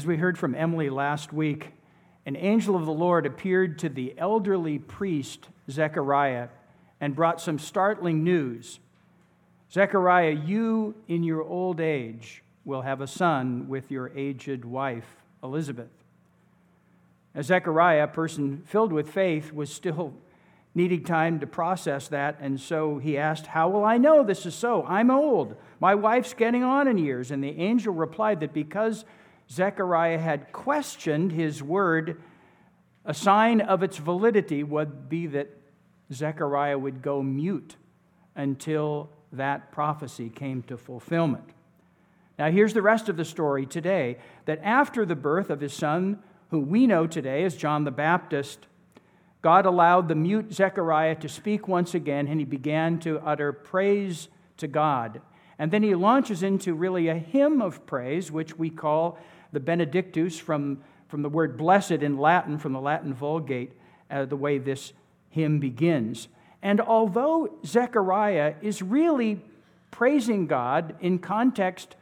As we heard from Emily last week, an angel of the Lord appeared to the elderly priest Zechariah and brought some startling news. Zechariah, you in your old age will have a son with your aged wife, Elizabeth. Now, Zechariah, a person filled with faith, was still needing time to process that, and so he asked, How will I know this is so? I'm old. My wife's getting on in years. And the angel replied that because Zechariah had questioned his word, a sign of its validity would be that Zechariah would go mute until that prophecy came to fulfillment. Now, here's the rest of the story today that after the birth of his son, who we know today as John the Baptist, God allowed the mute Zechariah to speak once again, and he began to utter praise to God. And then he launches into really a hymn of praise, which we call the Benedictus from, from the word blessed in Latin, from the Latin Vulgate, uh, the way this hymn begins. And although Zechariah is really praising God in context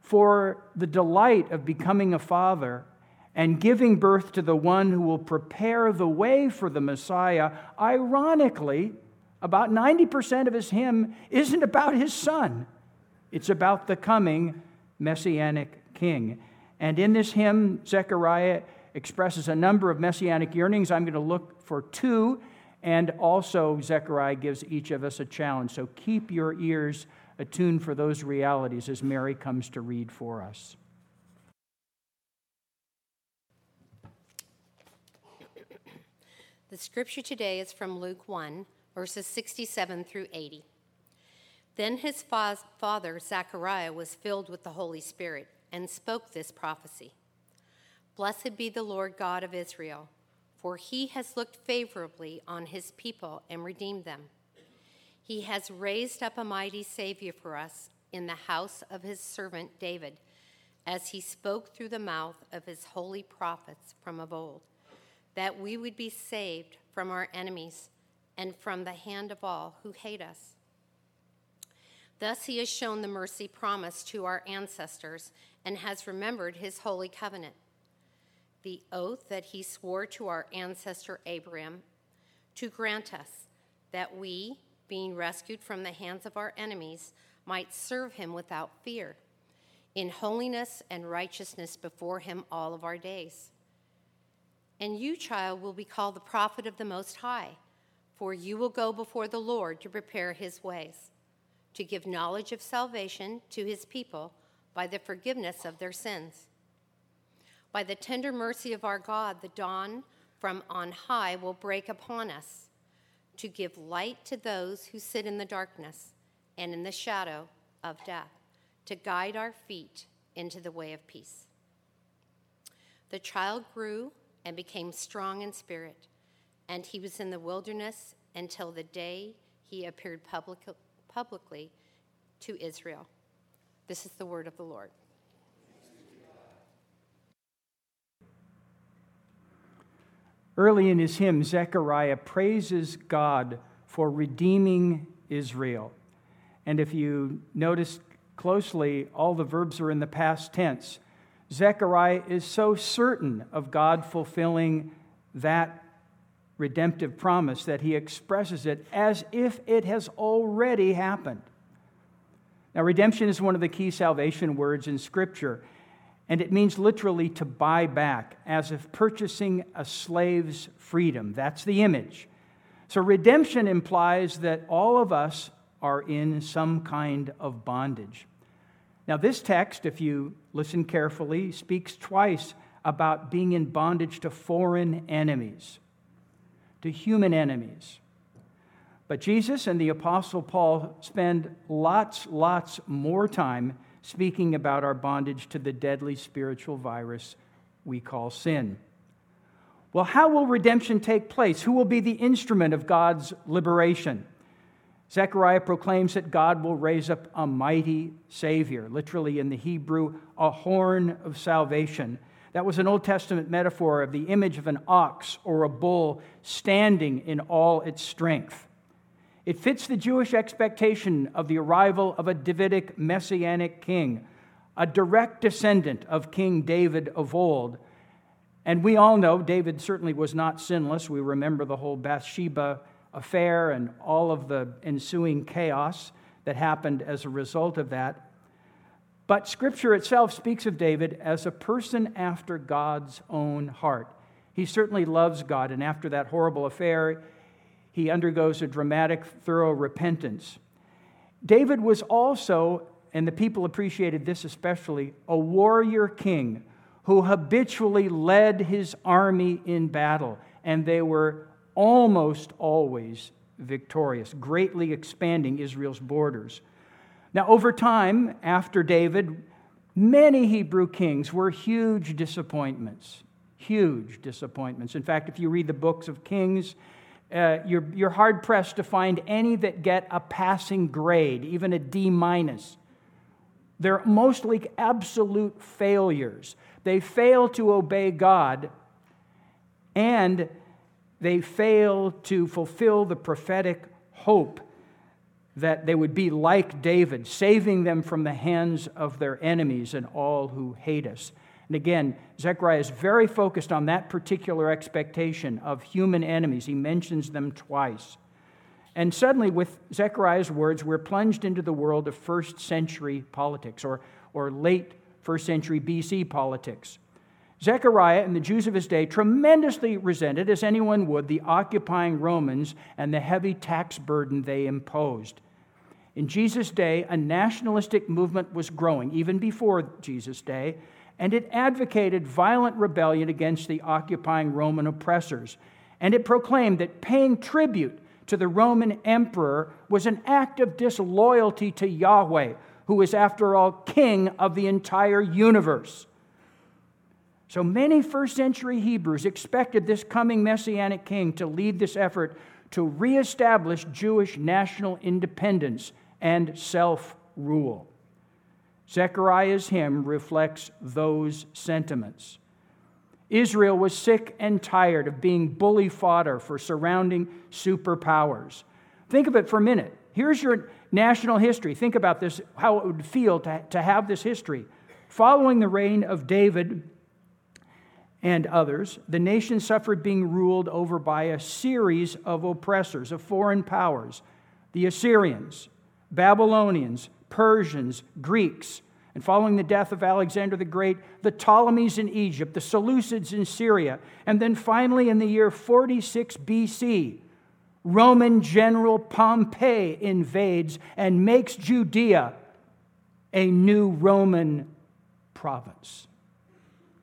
for the delight of becoming a father and giving birth to the one who will prepare the way for the Messiah, ironically, about 90% of his hymn isn't about his son. It's about the coming messianic king. And in this hymn, Zechariah expresses a number of messianic yearnings. I'm going to look for two, and also Zechariah gives each of us a challenge. So keep your ears attuned for those realities as Mary comes to read for us. The scripture today is from Luke 1, verses 67 through 80. Then his father, Zechariah, was filled with the Holy Spirit and spoke this prophecy Blessed be the Lord God of Israel, for he has looked favorably on his people and redeemed them. He has raised up a mighty Savior for us in the house of his servant David, as he spoke through the mouth of his holy prophets from of old, that we would be saved from our enemies and from the hand of all who hate us. Thus he has shown the mercy promised to our ancestors and has remembered his holy covenant, the oath that he swore to our ancestor Abraham to grant us that we, being rescued from the hands of our enemies, might serve him without fear, in holiness and righteousness before him all of our days. And you, child, will be called the prophet of the Most High, for you will go before the Lord to prepare his ways, to give knowledge of salvation to his people by the forgiveness of their sins. By the tender mercy of our God, the dawn from on high will break upon us to give light to those who sit in the darkness and in the shadow of death, to guide our feet into the way of peace. The child grew and became strong in spirit, and he was in the wilderness until the day he appeared public, publicly to Israel. This is the word of the Lord. Early in his hymn, Zechariah praises God for redeeming Israel. And if you notice closely, all the verbs are in the past tense. Zechariah is so certain of God fulfilling that redemptive promise that he expresses it as if it has already happened. Now, redemption is one of the key salvation words in Scripture, and it means literally to buy back, as if purchasing a slave's freedom. That's the image. So, redemption implies that all of us are in some kind of bondage. Now, this text, if you listen carefully, speaks twice about being in bondage to foreign enemies, to human enemies. But Jesus and the Apostle Paul spend lots, lots more time speaking about our bondage to the deadly spiritual virus we call sin. Well, how will redemption take place? Who will be the instrument of God's liberation? Zechariah proclaims that God will raise up a mighty Savior, literally in the Hebrew, a horn of salvation. That was an Old Testament metaphor of the image of an ox or a bull standing in all its strength. It fits the Jewish expectation of the arrival of a Davidic messianic king, a direct descendant of King David of old. And we all know David certainly was not sinless. We remember the whole Bathsheba affair and all of the ensuing chaos that happened as a result of that. But Scripture itself speaks of David as a person after God's own heart. He certainly loves God, and after that horrible affair, he undergoes a dramatic, thorough repentance. David was also, and the people appreciated this especially, a warrior king who habitually led his army in battle, and they were almost always victorious, greatly expanding Israel's borders. Now, over time, after David, many Hebrew kings were huge disappointments. Huge disappointments. In fact, if you read the books of Kings, uh, you're, you're hard pressed to find any that get a passing grade, even a D minus. They're mostly absolute failures. They fail to obey God, and they fail to fulfill the prophetic hope that they would be like David, saving them from the hands of their enemies and all who hate us. And again, Zechariah is very focused on that particular expectation of human enemies. He mentions them twice. And suddenly, with Zechariah's words, we're plunged into the world of first century politics or, or late first century BC politics. Zechariah and the Jews of his day tremendously resented, as anyone would, the occupying Romans and the heavy tax burden they imposed. In Jesus' day, a nationalistic movement was growing, even before Jesus' day, and it advocated violent rebellion against the occupying Roman oppressors. And it proclaimed that paying tribute to the Roman emperor was an act of disloyalty to Yahweh, who is, after all, king of the entire universe. So many first century Hebrews expected this coming messianic king to lead this effort to reestablish Jewish national independence and self rule. Zechariah's hymn reflects those sentiments. Israel was sick and tired of being bully fodder for surrounding superpowers. Think of it for a minute. Here's your national history. Think about this, how it would feel to, to have this history. Following the reign of David, and others, the nation suffered being ruled over by a series of oppressors, of foreign powers the Assyrians, Babylonians, Persians, Greeks, and following the death of Alexander the Great, the Ptolemies in Egypt, the Seleucids in Syria, and then finally in the year 46 BC, Roman general Pompey invades and makes Judea a new Roman province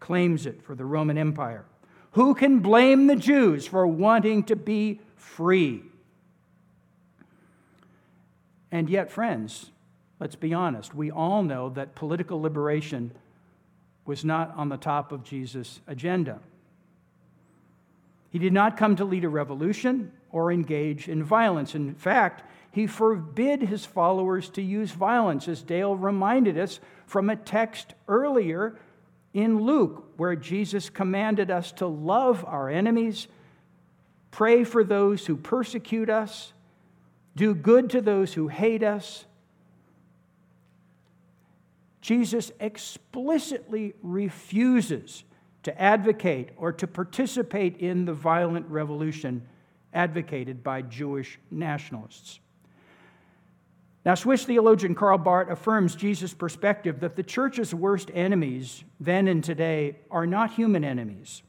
claims it for the Roman Empire. Who can blame the Jews for wanting to be free? And yet, friends, let's be honest, we all know that political liberation was not on the top of Jesus' agenda. He did not come to lead a revolution or engage in violence. In fact, he forbid his followers to use violence, as Dale reminded us from a text earlier in Luke, where Jesus commanded us to love our enemies, pray for those who persecute us, do good to those who hate us. Jesus explicitly refuses to advocate or to participate in the violent revolution advocated by Jewish nationalists. Now, Swiss theologian Karl Barth affirms Jesus' perspective that the church's worst enemies, then and today, are not human enemies.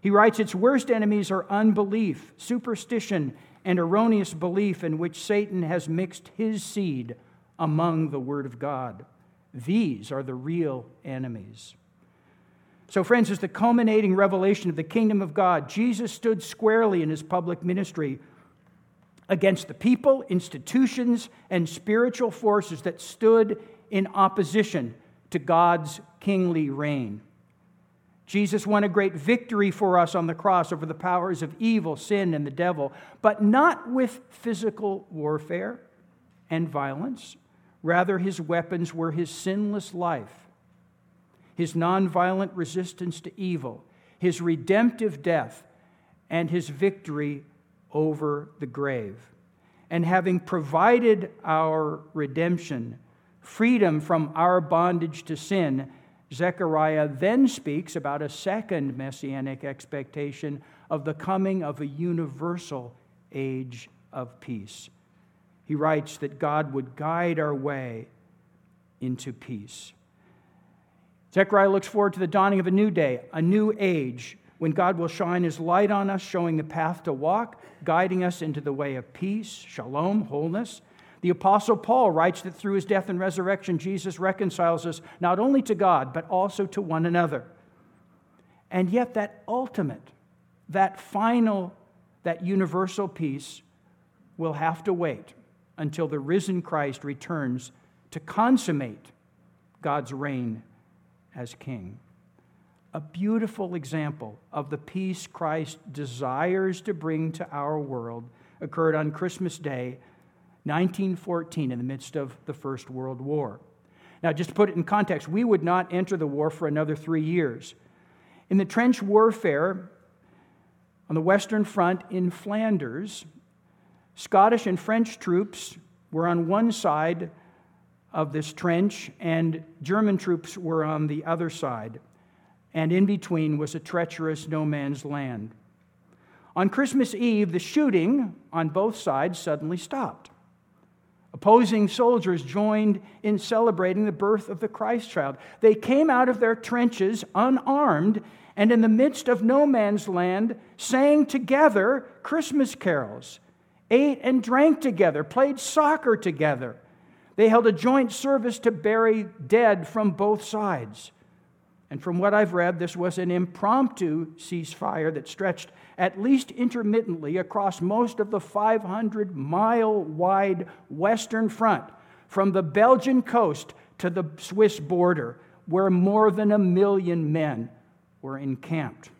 He writes, Its worst enemies are unbelief, superstition, and erroneous belief in which Satan has mixed his seed among the Word of God. These are the real enemies. So, friends, as the culminating revelation of the kingdom of God, Jesus stood squarely in his public ministry against the people, institutions, and spiritual forces that stood in opposition to God's kingly reign. Jesus won a great victory for us on the cross over the powers of evil, sin, and the devil, but not with physical warfare and violence. Rather, his weapons were his sinless life, his nonviolent resistance to evil, his redemptive death, and his victory over the grave. And having provided our redemption freedom from our bondage to sin, Zechariah then speaks about a second messianic expectation of the coming of a universal age of peace. He writes that God would guide our way into peace. Zechariah looks forward to the dawning of a new day, a new age, when God will shine his light on us, showing the path to walk, guiding us into the way of peace, shalom, wholeness. The Apostle Paul writes that through his death and resurrection, Jesus reconciles us not only to God, but also to one another. And yet, that ultimate, that final, that universal peace will have to wait until the risen Christ returns to consummate God's reign as king. A beautiful example of the peace Christ desires to bring to our world occurred on Christmas Day, 1914, in the midst of the First World War. Now, just to put it in context, we would not enter the war for another three years. In the trench warfare on the Western Front in Flanders, Scottish and French troops were on one side of this trench, and German troops were on the other side. And in between was a treacherous no man's land. On Christmas Eve, the shooting on both sides suddenly stopped. Opposing soldiers joined in celebrating the birth of the Christ child. They came out of their trenches unarmed and in the midst of no man's land sang together Christmas carols, ate and drank together, played soccer together. They held a joint service to bury dead from both sides. And from what I've read, this was an impromptu ceasefire that stretched at least intermittently across most of the 500 mile wide Western Front, from the Belgian coast to the Swiss border, where more than a million men were encamped.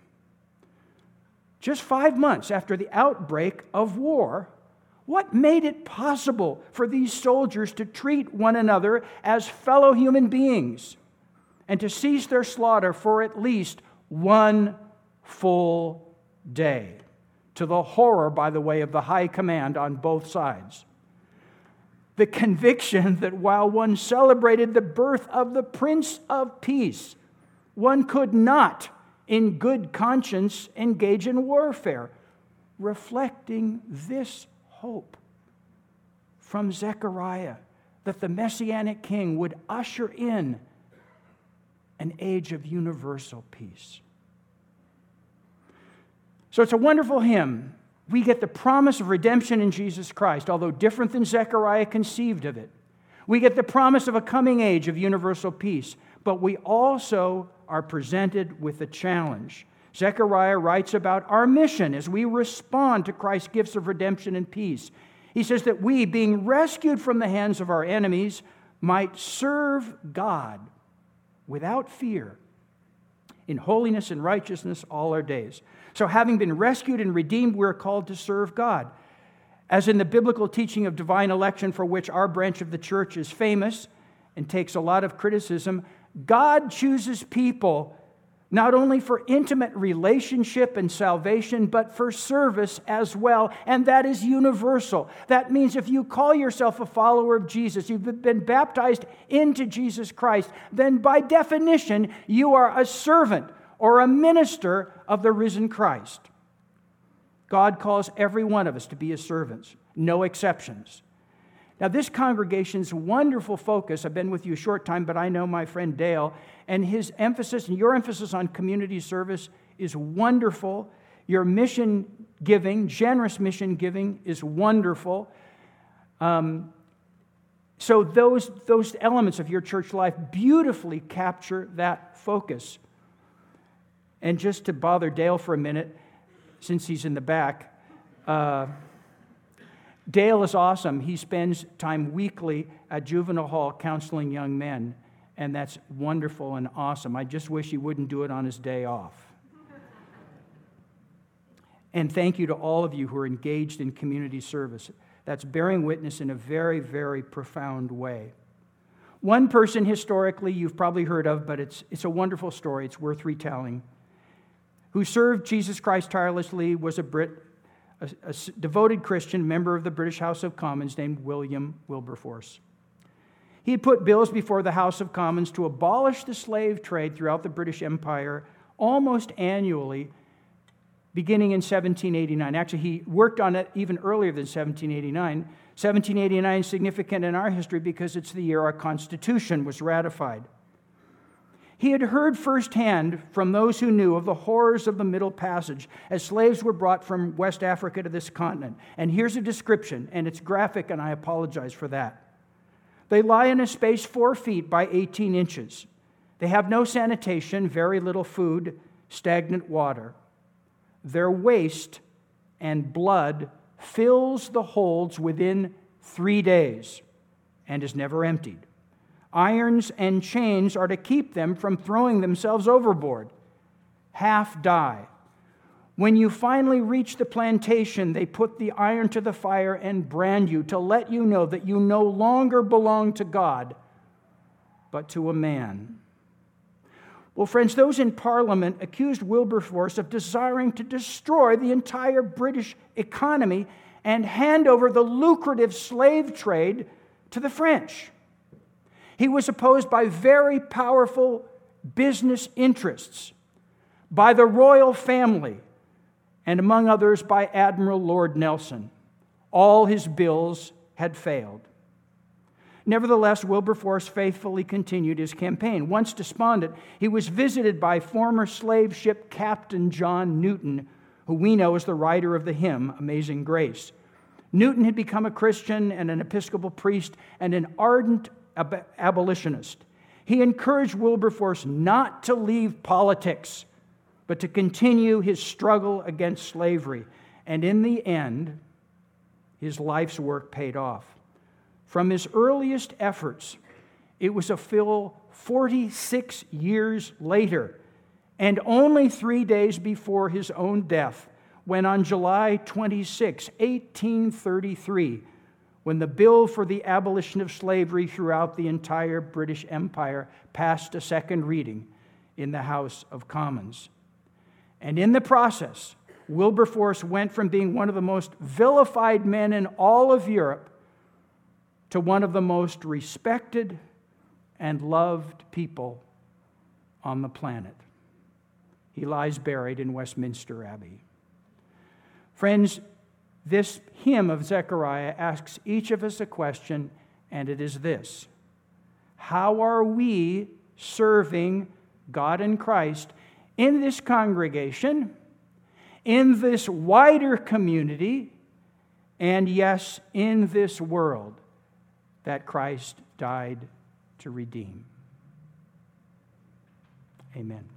Just five months after the outbreak of war, what made it possible for these soldiers to treat one another as fellow human beings and to cease their slaughter for at least one full day? To the horror, by the way, of the high command on both sides. The conviction that while one celebrated the birth of the Prince of Peace, one could not, in good conscience, engage in warfare, reflecting this hope from Zechariah that the Messianic King would usher in an age of universal peace. So it's a wonderful hymn. We get the promise of redemption in Jesus Christ, although different than Zechariah conceived of it. We get the promise of a coming age of universal peace, but we also are presented with a challenge Zechariah writes about our mission as we respond to Christ's gifts of redemption and peace. He says that we, being rescued from the hands of our enemies, might serve God without fear in holiness and righteousness all our days. So, having been rescued and redeemed, we're called to serve God. As in the biblical teaching of divine election, for which our branch of the church is famous and takes a lot of criticism, God chooses people not only for intimate relationship and salvation, but for service as well. And that is universal. That means if you call yourself a follower of Jesus, you've been baptized into Jesus Christ, then by definition, you are a servant or a minister of the risen Christ. God calls every one of us to be his servants, no exceptions. Now, this congregation's wonderful focus, I've been with you a short time, but I know my friend Dale, and his emphasis and your emphasis on community service is wonderful. Your mission giving, generous mission giving, is wonderful. Um, so, those, those elements of your church life beautifully capture that focus. And just to bother Dale for a minute, since he's in the back, uh, Dale is awesome. He spends time weekly at juvenile hall counseling young men, and that's wonderful and awesome. I just wish he wouldn't do it on his day off. and thank you to all of you who are engaged in community service. That's bearing witness in a very, very profound way. One person historically you've probably heard of, but it's, it's a wonderful story, it's worth retelling, who served Jesus Christ tirelessly was a Brit a, a devoted Christian member of the British House of Commons named William Wilberforce. He put bills before the House of Commons to abolish the slave trade throughout the British Empire almost annually, beginning in 1789. Actually, he worked on it even earlier than 1789. 1789 is significant in our history because it's the year our Constitution was ratified. He had heard firsthand from those who knew of the horrors of the Middle Passage as slaves were brought from West Africa to this continent. And here's a description, and it's graphic, and I apologize for that. They lie in a space four feet by 18 inches. They have no sanitation, very little food, stagnant water. Their waste and blood fills the holds within three days and is never emptied. Irons and chains are to keep them from throwing themselves overboard. Half die. When you finally reach the plantation, they put the iron to the fire and brand you to let you know that you no longer belong to God, but to a man. Well, friends, those in Parliament accused Wilberforce of desiring to destroy the entire British economy and hand over the lucrative slave trade to the French. He was opposed by very powerful business interests, by the royal family, and among others by Admiral Lord Nelson. All his bills had failed. Nevertheless, Wilberforce faithfully continued his campaign. Once despondent, he was visited by former slave ship Captain John Newton, who we know as the writer of the hymn, Amazing Grace. Newton had become a Christian and an Episcopal priest and an ardent ab- abolitionist. He encouraged Wilberforce not to leave politics but to continue his struggle against slavery. And in the end, his life's work paid off. From his earliest efforts, it was a fill 46 years later, and only three days before his own death, when on July 26, 1833, when the bill for the abolition of slavery throughout the entire British Empire passed a second reading in the House of Commons. And in the process, Wilberforce went from being one of the most vilified men in all of Europe to one of the most respected and loved people on the planet. He lies buried in Westminster Abbey. Friends, this hymn of Zechariah asks each of us a question, and it is this How are we serving God and Christ in this congregation, in this wider community, and yes, in this world that Christ died to redeem. Amen.